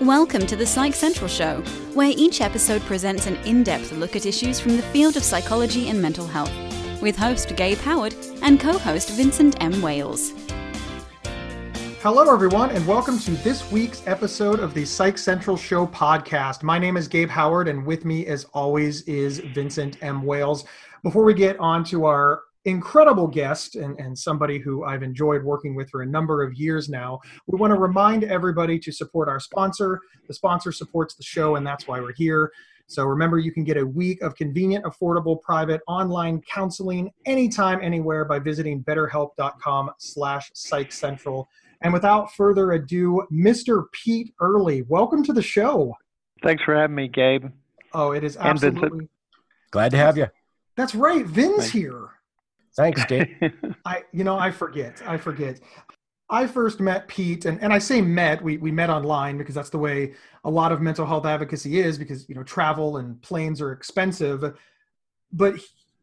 Welcome to the Psych Central Show, where each episode presents an in depth look at issues from the field of psychology and mental health, with host Gabe Howard and co host Vincent M. Wales. Hello, everyone, and welcome to this week's episode of the Psych Central Show podcast. My name is Gabe Howard, and with me, as always, is Vincent M. Wales. Before we get on to our incredible guest and, and somebody who I've enjoyed working with for a number of years now. We want to remind everybody to support our sponsor. The sponsor supports the show, and that's why we're here. So remember, you can get a week of convenient, affordable, private online counseling anytime, anywhere by visiting betterhelp.com slash psychcentral. And without further ado, Mr. Pete Earley, welcome to the show. Thanks for having me, Gabe. Oh, it is absolutely. Glad to have you. That's right. Vin's Thanks. here. Thanks, Dave. I, you know, I forget. I forget. I first met Pete, and, and I say met, we, we met online because that's the way a lot of mental health advocacy is because, you know, travel and planes are expensive. But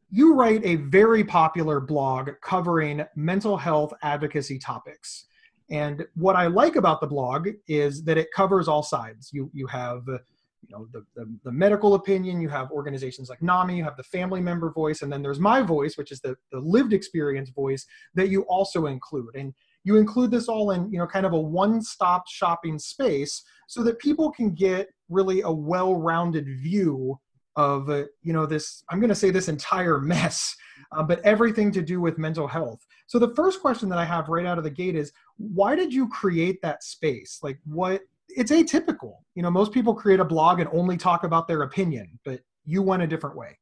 you write a very popular blog covering mental health advocacy topics. And what I like about the blog is that it covers all sides. You, you have you know the, the, the, medical opinion you have organizations like NAMI you have the family member voice and then there's my voice which is the, the lived experience voice that you also include. And you include this all in you know kind of a one-stop shopping space so that people can get really a well-rounded view of uh, you know this i'm going to say this entire mess uh, but everything to do with mental health. So the first question that i have right out of the gate is why did you create that space? Like what it's atypical. You know, most people create a blog and only talk about their opinion, but you went a different way.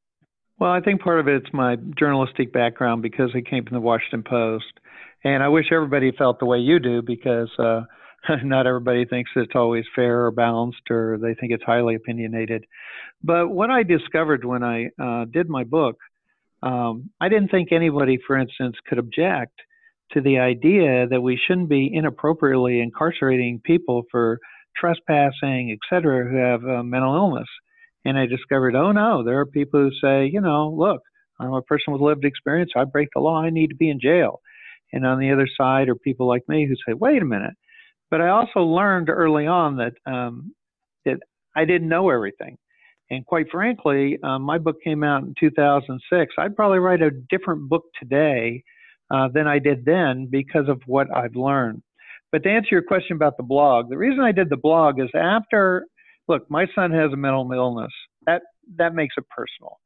Well, I think part of it's my journalistic background because I came from the Washington Post. And I wish everybody felt the way you do because uh, not everybody thinks it's always fair or balanced or they think it's highly opinionated. But what I discovered when I uh, did my book, um, I didn't think anybody, for instance, could object to the idea that we shouldn't be inappropriately incarcerating people for trespassing, et cetera, who have uh, mental illness. And I discovered, oh no, there are people who say, you know, look, I'm a person with lived experience. I break the law. I need to be in jail. And on the other side are people like me who say, wait a minute. But I also learned early on that um, that I didn't know everything. And quite frankly, um, my book came out in 2006. I'd probably write a different book today uh, than I did then because of what I've learned. But to answer your question about the blog, the reason I did the blog is after, look, my son has a mental illness. That that makes it personal.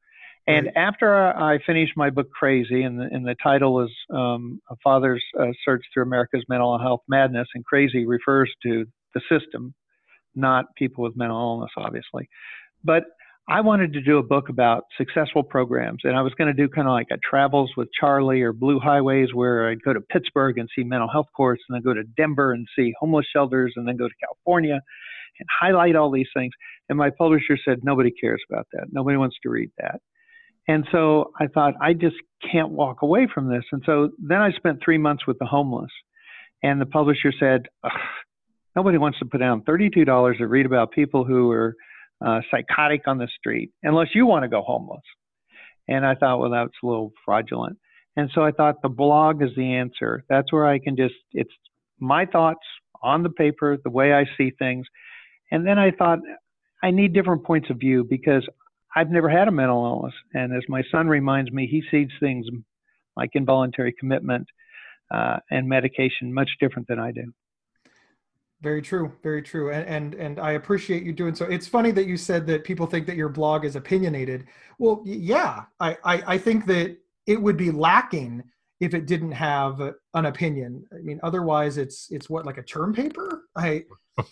And right. after I finished my book Crazy, and the, and the title is um, A Father's uh, Search Through America's Mental Health Madness, and Crazy refers to the system, not people with mental illness, obviously. But I wanted to do a book about successful programs, and I was going to do kind of like a travels with Charlie or Blue Highways, where I'd go to Pittsburgh and see mental health courts, and then go to Denver and see homeless shelters, and then go to California and highlight all these things. And my publisher said, nobody cares about that. Nobody wants to read that. And so I thought, I just can't walk away from this. And so then I spent three months with the homeless, and the publisher said, nobody wants to put down $32 to read about people who are uh, psychotic on the street unless you want to go homeless. And I thought, well, that's a little fraudulent. And so I thought the blog is the answer. That's where I can just, it's my thoughts on the paper, the way I see things. And then I thought, I need different points of view because I've never had a mental illness. And as my son reminds me, he sees things like involuntary commitment uh, and medication much different than I do. Very true, very true, and, and and I appreciate you doing so. It's funny that you said that people think that your blog is opinionated. Well, yeah, I I, I think that it would be lacking if it didn't have an opinion. I mean, otherwise, it's it's what like a term paper. I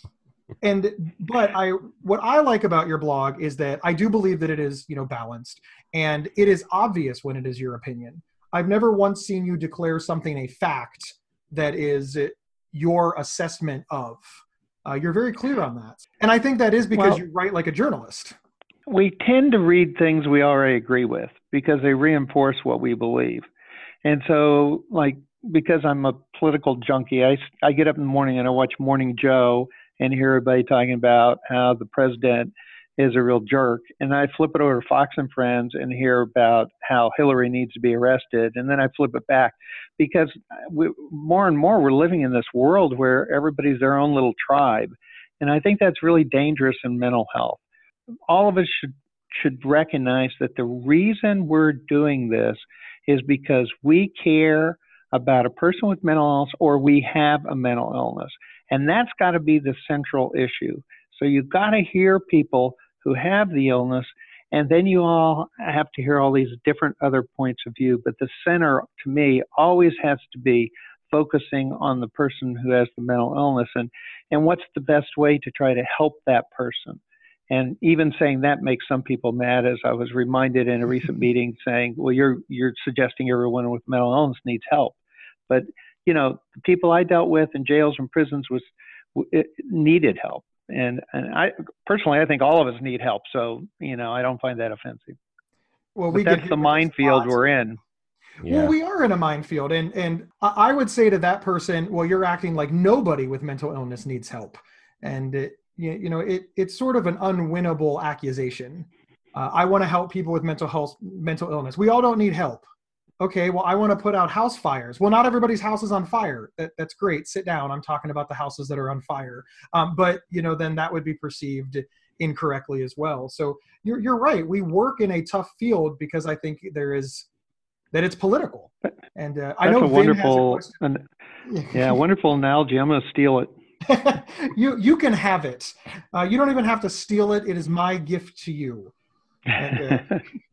and but I what I like about your blog is that I do believe that it is you know balanced and it is obvious when it is your opinion. I've never once seen you declare something a fact that is your assessment of. Uh, you're very clear on that. And I think that is because well, you write like a journalist. We tend to read things we already agree with because they reinforce what we believe. And so, like, because I'm a political junkie, I, I get up in the morning and I watch Morning Joe and hear everybody talking about how the president is a real jerk. And I flip it over to Fox and Friends and hear about how Hillary needs to be arrested. And then I flip it back because we, more and more we're living in this world where everybody's their own little tribe. And I think that's really dangerous in mental health. All of us should should recognize that the reason we're doing this is because we care about a person with mental illness or we have a mental illness. And that's got to be the central issue. So you've got to hear people who have the illness, and then you all have to hear all these different other points of view. But the center, to me, always has to be focusing on the person who has the mental illness and, and what's the best way to try to help that person. And even saying that makes some people mad, as I was reminded in a recent meeting, saying, "Well, you're you're suggesting everyone with mental illness needs help," but you know, the people I dealt with in jails and prisons was needed help, and and I personally, I think all of us need help. So you know, I don't find that offensive. Well, we that's the minefield we're in. Yeah. Well, we are in a minefield, and and I would say to that person, well, you're acting like nobody with mental illness needs help, and it, you, you know it it's sort of an unwinnable accusation. Uh, I want to help people with mental health, mental illness. We all don't need help. Okay, well, I want to put out house fires. Well, not everybody's house is on fire. That, that's great. Sit down. I'm talking about the houses that are on fire. Um, but you know, then that would be perceived incorrectly as well. So you're you're right. We work in a tough field because I think there is that it's political. And uh, I know a wonderful, an, yeah, wonderful analogy. I'm going to steal it. you you can have it. Uh, you don't even have to steal it. It is my gift to you. And, uh,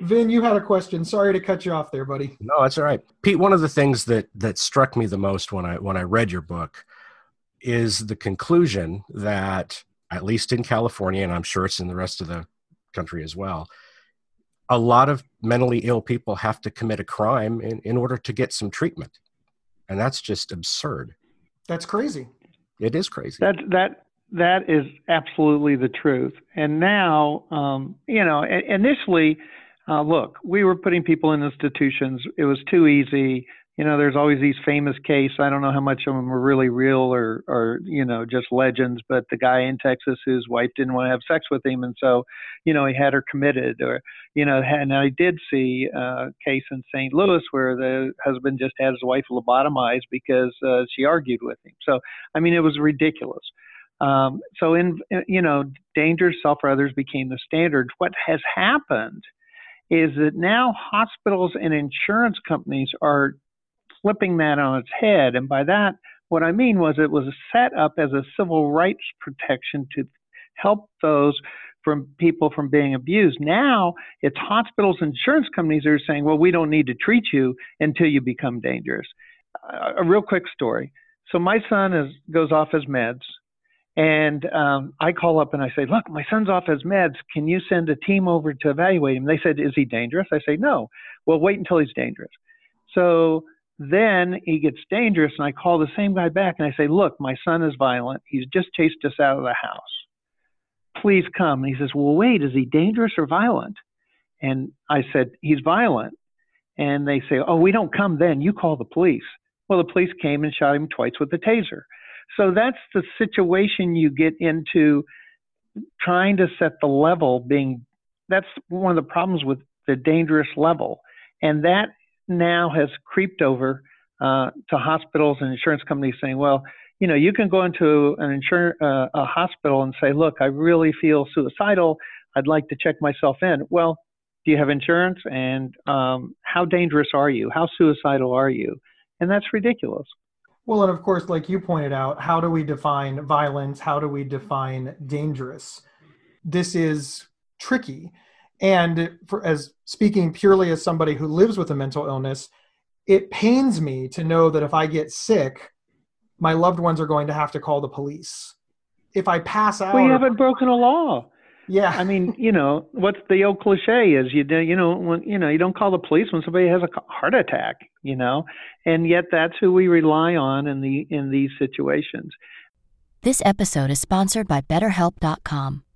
Vin, you had a question. Sorry to cut you off there, buddy. No, that's all right. Pete, one of the things that that struck me the most when I when I read your book is the conclusion that at least in California, and I'm sure it's in the rest of the country as well, a lot of mentally ill people have to commit a crime in, in order to get some treatment. And that's just absurd. That's crazy. It is crazy. That that that is absolutely the truth. And now, um, you know, initially, uh, look, we were putting people in institutions. It was too easy. You know, there's always these famous cases. I don't know how much of them are really real or, or you know, just legends. But the guy in Texas whose wife didn't want to have sex with him, and so, you know, he had her committed. Or, you know, and I did see a case in St. Louis where the husband just had his wife lobotomized because uh, she argued with him. So, I mean, it was ridiculous. Um, so, in you know, dangerous self or others became the standard. What has happened is that now hospitals and insurance companies are flipping that on its head. And by that, what I mean was it was set up as a civil rights protection to help those from people from being abused. Now it's hospitals and insurance companies are saying, well, we don't need to treat you until you become dangerous. Uh, a real quick story. So my son is goes off his meds, and um, I call up and I say, look, my son's off his meds. Can you send a team over to evaluate him? They said, is he dangerous? I say, no. Well, wait until he's dangerous. So then he gets dangerous, and I call the same guy back and I say, Look, my son is violent. He's just chased us out of the house. Please come. And he says, Well, wait, is he dangerous or violent? And I said, He's violent. And they say, Oh, we don't come then. You call the police. Well, the police came and shot him twice with a taser. So that's the situation you get into trying to set the level being that's one of the problems with the dangerous level. And that now has creeped over uh, to hospitals and insurance companies saying, well, you know, you can go into an insurance uh, a hospital and say, look, I really feel suicidal. I'd like to check myself in. Well, do you have insurance? And um, how dangerous are you? How suicidal are you? And that's ridiculous. Well, and of course, like you pointed out, how do we define violence? How do we define dangerous? This is tricky and for, as speaking purely as somebody who lives with a mental illness, it pains me to know that if I get sick, my loved ones are going to have to call the police. If I pass out, well, you haven't broken a law. Yeah, I mean, you know, what's the old cliche is you do, you know, when you know you don't call the police when somebody has a heart attack, you know, and yet that's who we rely on in the in these situations. This episode is sponsored by BetterHelp.com.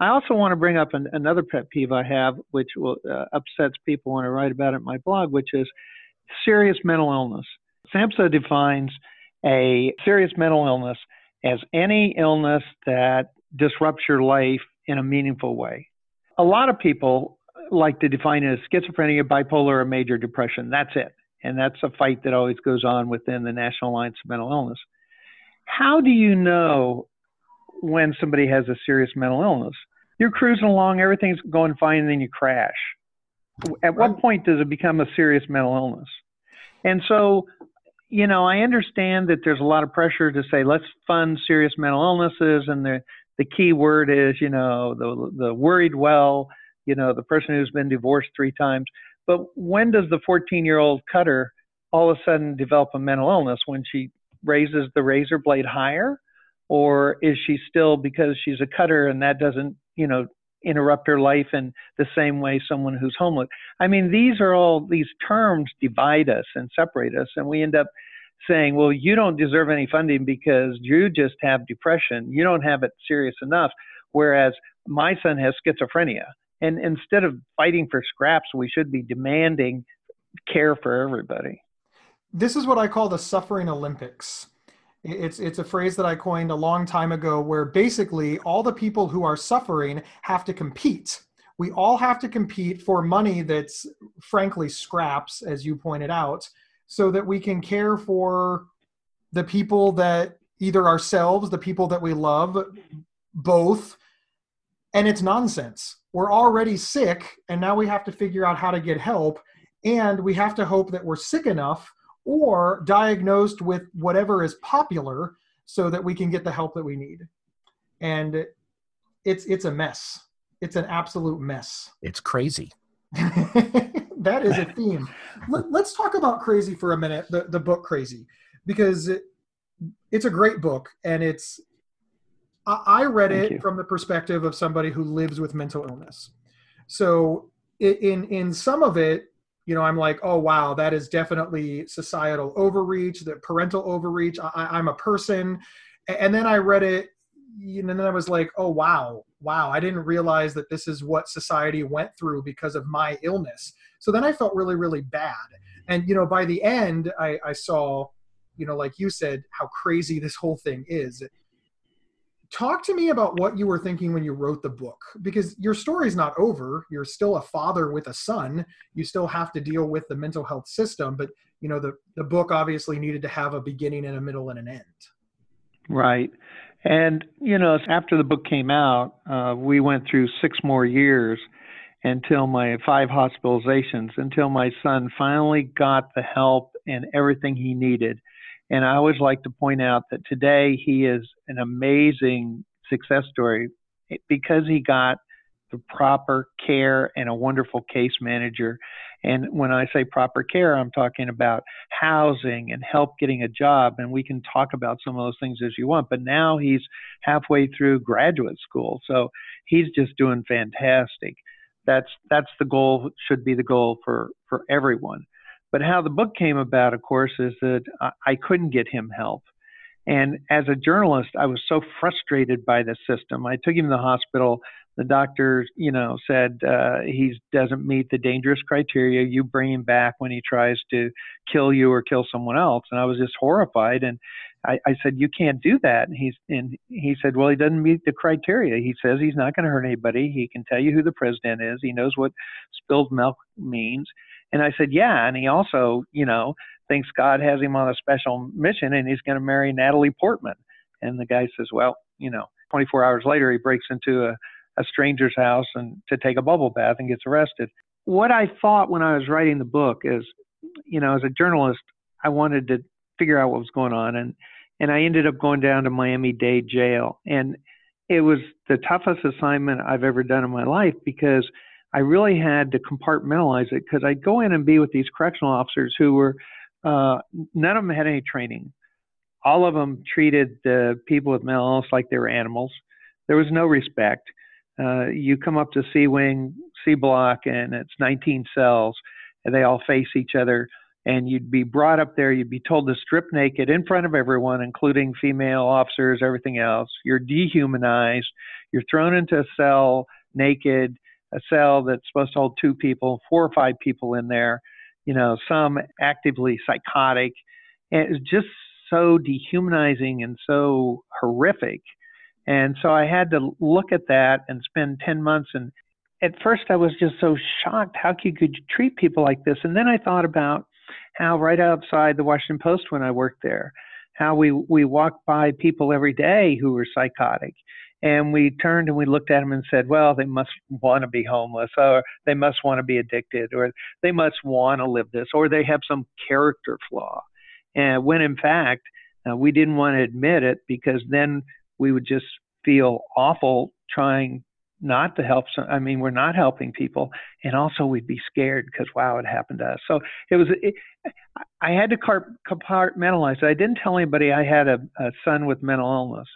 I also want to bring up an, another pet peeve I have, which will, uh, upsets people when I write about it in my blog, which is serious mental illness. SAMHSA defines a serious mental illness as any illness that disrupts your life in a meaningful way. A lot of people like to define it as schizophrenia, bipolar, or major depression. That's it. And that's a fight that always goes on within the National Alliance of Mental Illness. How do you know when somebody has a serious mental illness? You're cruising along, everything's going fine, and then you crash. At what point does it become a serious mental illness? And so, you know, I understand that there's a lot of pressure to say let's fund serious mental illnesses, and the the key word is, you know, the the worried well, you know, the person who's been divorced three times. But when does the 14 year old cutter all of a sudden develop a mental illness? When she raises the razor blade higher? Or is she still because she's a cutter and that doesn't, you know, interrupt her life in the same way someone who's homeless? I mean, these are all, these terms divide us and separate us. And we end up saying, well, you don't deserve any funding because you just have depression. You don't have it serious enough. Whereas my son has schizophrenia. And instead of fighting for scraps, we should be demanding care for everybody. This is what I call the suffering Olympics. It's it's a phrase that I coined a long time ago where basically all the people who are suffering have to compete. We all have to compete for money that's frankly scraps as you pointed out so that we can care for the people that either ourselves, the people that we love, both and it's nonsense. We're already sick and now we have to figure out how to get help and we have to hope that we're sick enough or diagnosed with whatever is popular so that we can get the help that we need. And it's it's a mess. It's an absolute mess. It's crazy. that is a theme. Let, us talk about crazy for a minute. The the book Crazy, because it, it's a great book, and it's. I, I read Thank it you. from the perspective of somebody who lives with mental illness. So in in some of it, you know, I'm like, oh wow, that is definitely societal overreach, the parental overreach. I, am a person, and then I read it, and then I was like, oh wow, wow, I didn't realize that this is what society went through because of my illness. So then I felt really, really bad. And you know, by the end, I, I saw, you know, like you said, how crazy this whole thing is talk to me about what you were thinking when you wrote the book because your story's not over. You're still a father with a son. You still have to deal with the mental health system but you know the, the book obviously needed to have a beginning and a middle and an end. Right. And you know after the book came out uh, we went through six more years until my five hospitalizations until my son finally got the help and everything he needed and I always like to point out that today he is an amazing success story because he got the proper care and a wonderful case manager. And when I say proper care, I'm talking about housing and help getting a job. And we can talk about some of those things as you want. But now he's halfway through graduate school. So he's just doing fantastic. That's that's the goal, should be the goal for, for everyone. But how the book came about, of course, is that I couldn't get him help. And as a journalist, I was so frustrated by the system. I took him to the hospital. The doctor, you know, said uh, he doesn't meet the dangerous criteria. You bring him back when he tries to kill you or kill someone else. And I was just horrified. And I, I said, "You can't do that." And he's and he said, "Well, he doesn't meet the criteria. He says he's not going to hurt anybody. He can tell you who the president is. He knows what spilled milk means." And I said, yeah. And he also, you know, thinks God has him on a special mission and he's going to marry Natalie Portman. And the guy says, well, you know, 24 hours later, he breaks into a, a stranger's house and to take a bubble bath and gets arrested. What I thought when I was writing the book is, you know, as a journalist, I wanted to figure out what was going on. And, and I ended up going down to Miami Dade jail. And it was the toughest assignment I've ever done in my life because – I really had to compartmentalize it because I'd go in and be with these correctional officers who were, uh, none of them had any training. All of them treated the people with mental illness like they were animals. There was no respect. Uh, you come up to C Wing, C Block, and it's 19 cells, and they all face each other. and you'd be brought up there. You'd be told to strip naked in front of everyone, including female officers, everything else. You're dehumanized. You're thrown into a cell naked, a cell that's supposed to hold two people, four or five people in there. You know, some actively psychotic. And it's just so dehumanizing and so horrific. And so I had to look at that and spend 10 months. And at first, I was just so shocked how could you treat people like this. And then I thought about how right outside the Washington Post when I worked there, how we we walked by people every day who were psychotic, and we turned and we looked at them and said, well, they must want to be homeless, or they must want to be addicted, or they must want to live this, or they have some character flaw, and when in fact uh, we didn't want to admit it because then we would just feel awful trying not to help some i mean we're not helping people and also we'd be scared because wow it happened to us. So it was it, i had to compartmentalize i didn't tell anybody i had a, a son with mental illness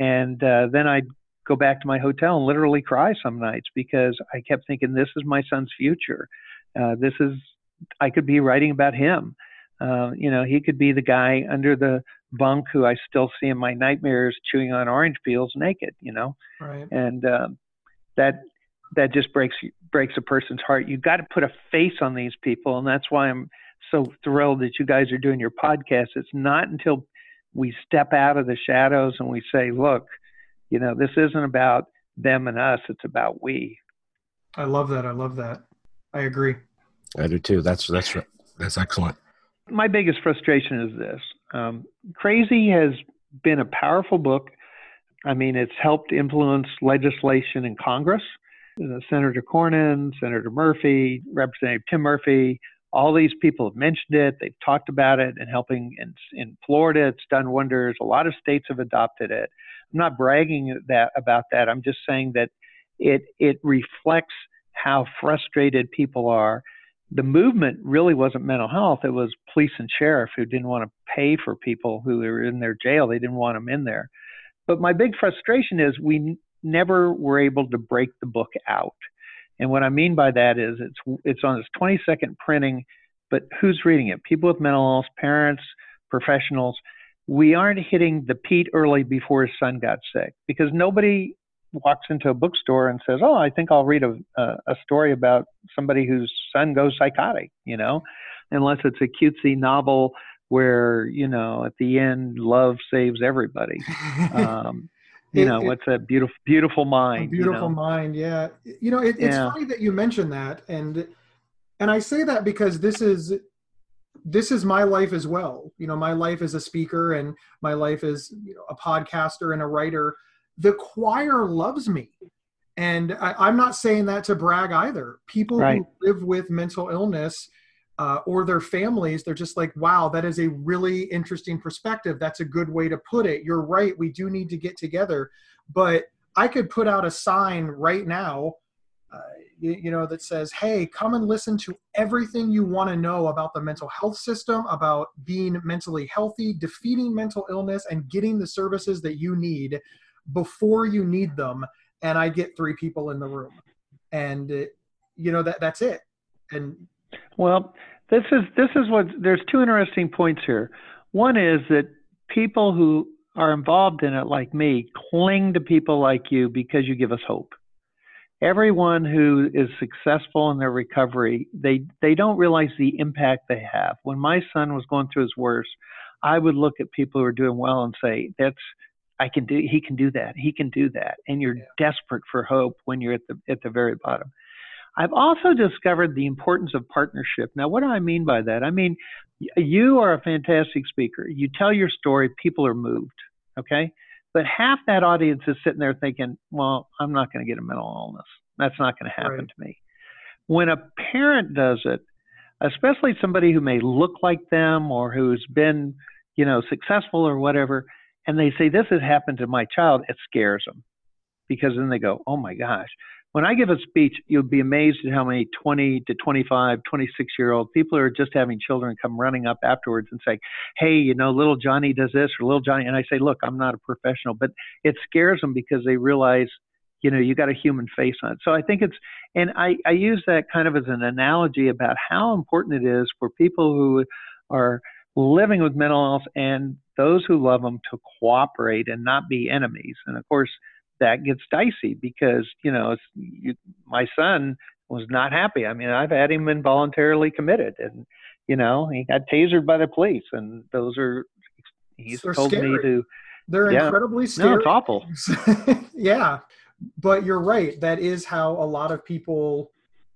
and uh, then i'd go back to my hotel and literally cry some nights because i kept thinking this is my son's future uh, this is i could be writing about him uh, you know he could be the guy under the bunk who i still see in my nightmares chewing on orange peels naked you know right and um, that that just breaks breaks a person's heart. You've got to put a face on these people, and that's why I'm so thrilled that you guys are doing your podcast. It's not until we step out of the shadows and we say, "Look, you know, this isn't about them and us; it's about we." I love that. I love that. I agree. I do too. That's that's that's excellent. My biggest frustration is this: um, Crazy has been a powerful book I mean, it's helped influence legislation in Congress. Senator Cornyn, Senator Murphy, Representative Tim Murphy, all these people have mentioned it. They've talked about it and helping in, in Florida. It's done wonders. A lot of states have adopted it. I'm not bragging that about that. I'm just saying that it it reflects how frustrated people are. The movement really wasn't mental health. It was police and sheriff who didn't want to pay for people who were in their jail. They didn't want them in there. But my big frustration is we never were able to break the book out. And what I mean by that is it's it's on its 22nd printing, but who's reading it? People with mental illness, parents, professionals. We aren't hitting the Pete Earley before his son got sick because nobody walks into a bookstore and says, "Oh, I think I'll read a a, a story about somebody whose son goes psychotic," you know, unless it's a cutesy novel where you know at the end love saves everybody um, you it, know it, what's a beautiful beautiful mind beautiful you know? mind yeah you know it, it's yeah. funny that you mentioned that and and i say that because this is this is my life as well you know my life as a speaker and my life as you know a podcaster and a writer the choir loves me and I, am not saying that to brag either people right. who live with mental illness uh, or their families, they're just like, wow, that is a really interesting perspective. That's a good way to put it. You're right. We do need to get together. But I could put out a sign right now, uh, you, you know, that says, hey, come and listen to everything you want to know about the mental health system, about being mentally healthy, defeating mental illness, and getting the services that you need before you need them. And I get three people in the room. And, uh, you know, that that's it. And well, this is this is what there's two interesting points here. One is that people who are involved in it like me cling to people like you because you give us hope. Everyone who is successful in their recovery, they they don't realize the impact they have. When my son was going through his worst, I would look at people who are doing well and say, "That's I can do. He can do that. He can do that." And you're yeah. desperate for hope when you're at the at the very bottom. I've also discovered the importance of partnership. Now, what do I mean by that? I mean, you are a fantastic speaker. You tell your story, people are moved, okay? But half that audience is sitting there thinking, well, I'm not going to get a mental illness. That's not going to happen right. to me. When a parent does it, especially somebody who may look like them or who's been, you know, successful or whatever, and they say, this has happened to my child, it scares them because then they go, oh my gosh, when I give a speech, you'll be amazed at how many 20 to 25, 26 year old people are just having children come running up afterwards and say, Hey, you know, little Johnny does this or little Johnny. And I say, Look, I'm not a professional, but it scares them because they realize you know you got a human face on it so i think it's and i i use that kind of as an analogy about how important it is for people who are living with mental health and those who love them to cooperate and not be enemies and of course that gets dicey because you know you, my son was not happy i mean i've had him involuntarily committed and you know he got tasered by the police and those are he's They're told scary. me to They're Yeah. incredibly scary. no it's awful yeah. But you're right. That is how a lot of people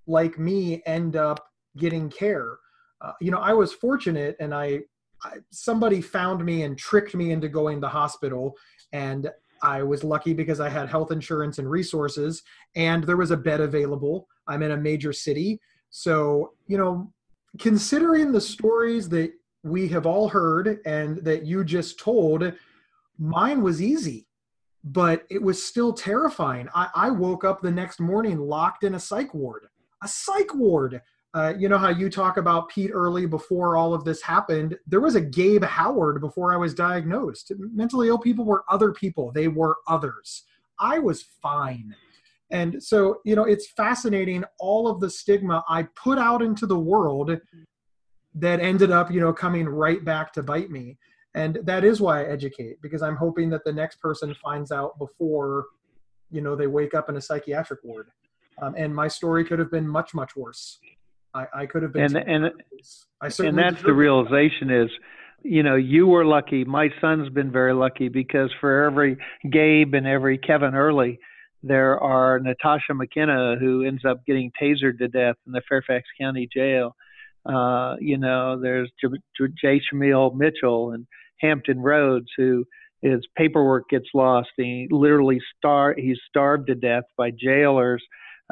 like me end up getting care. Uh, you know, I was fortunate and I, I somebody found me and tricked me into going to the hospital and I was lucky because I had health insurance and resources and there was a bed available. I'm in a major city. So, you know, considering the stories that we have all heard and that you just told, mine was easy but it was still terrifying. I, I woke up the next morning locked in a psych ward. A psych ward. Uh, you know how you talk about Pete Earley before all of this happened? There was a Gabe Howard before I was diagnosed. Mentally ill people were other people, they were others. I was fine. And so, you know, it's fascinating all of the stigma I put out into the world that ended up, you know, coming right back to bite me and that is why i educate because i'm hoping that the next person finds out before you know they wake up in a psychiatric ward um, and my story could have been much much worse i, I could have been and and I and that's the realization is you know you were lucky my son's been very lucky because for every gabe and every Kevin Earley there are natasha mckenna who ends up getting tasered to death in the fairfax county jail uh, you know there's J- J- J. Shamil Mitchell and Hampton Roads who his paperwork gets lost. He literally star he's starved to death by jailers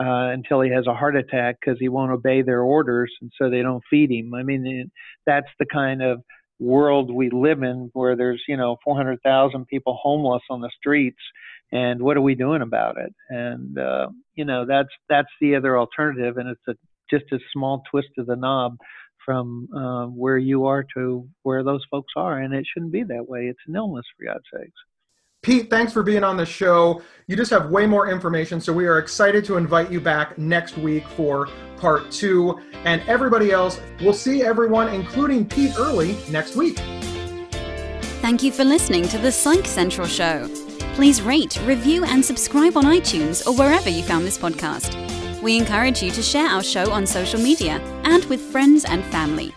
uh, until he has a heart attack because he won't obey their orders, and so they don't feed him. I mean, that's the kind of world we live in where there's you know 400,000 people homeless on the streets, and what are we doing about it? And uh, you know that's that's the other alternative, and it's a just a small twist of the knob from uh, where you are to where those folks are, and it shouldn't be that way. It's an illness, for God's sakes. Pete, thanks for being on the show. You just have way more information, so we are excited to invite you back next week for part two. And everybody else, we'll see everyone, including Pete Earley, next week. Thank you for listening to the Psych Central Show. Please rate, review, and subscribe on iTunes or wherever you found this podcast. We encourage you to share our show on social media and with friends and family.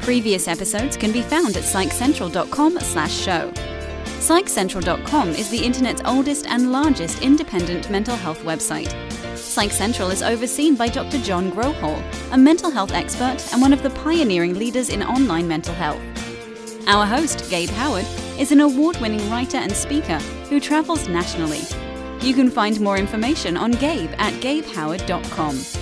Previous episodes can be found at psychcentral.com/show. PsychCentral.com is the internet's oldest and largest independent mental health website. Psych Central is overseen by Dr. John Grohol, a mental health expert and one of the pioneering leaders in online mental health. Our host, Gabe Howard, is an award winning writer and speaker who travels nationally. You can find more information on Gabe at gabehoward.com.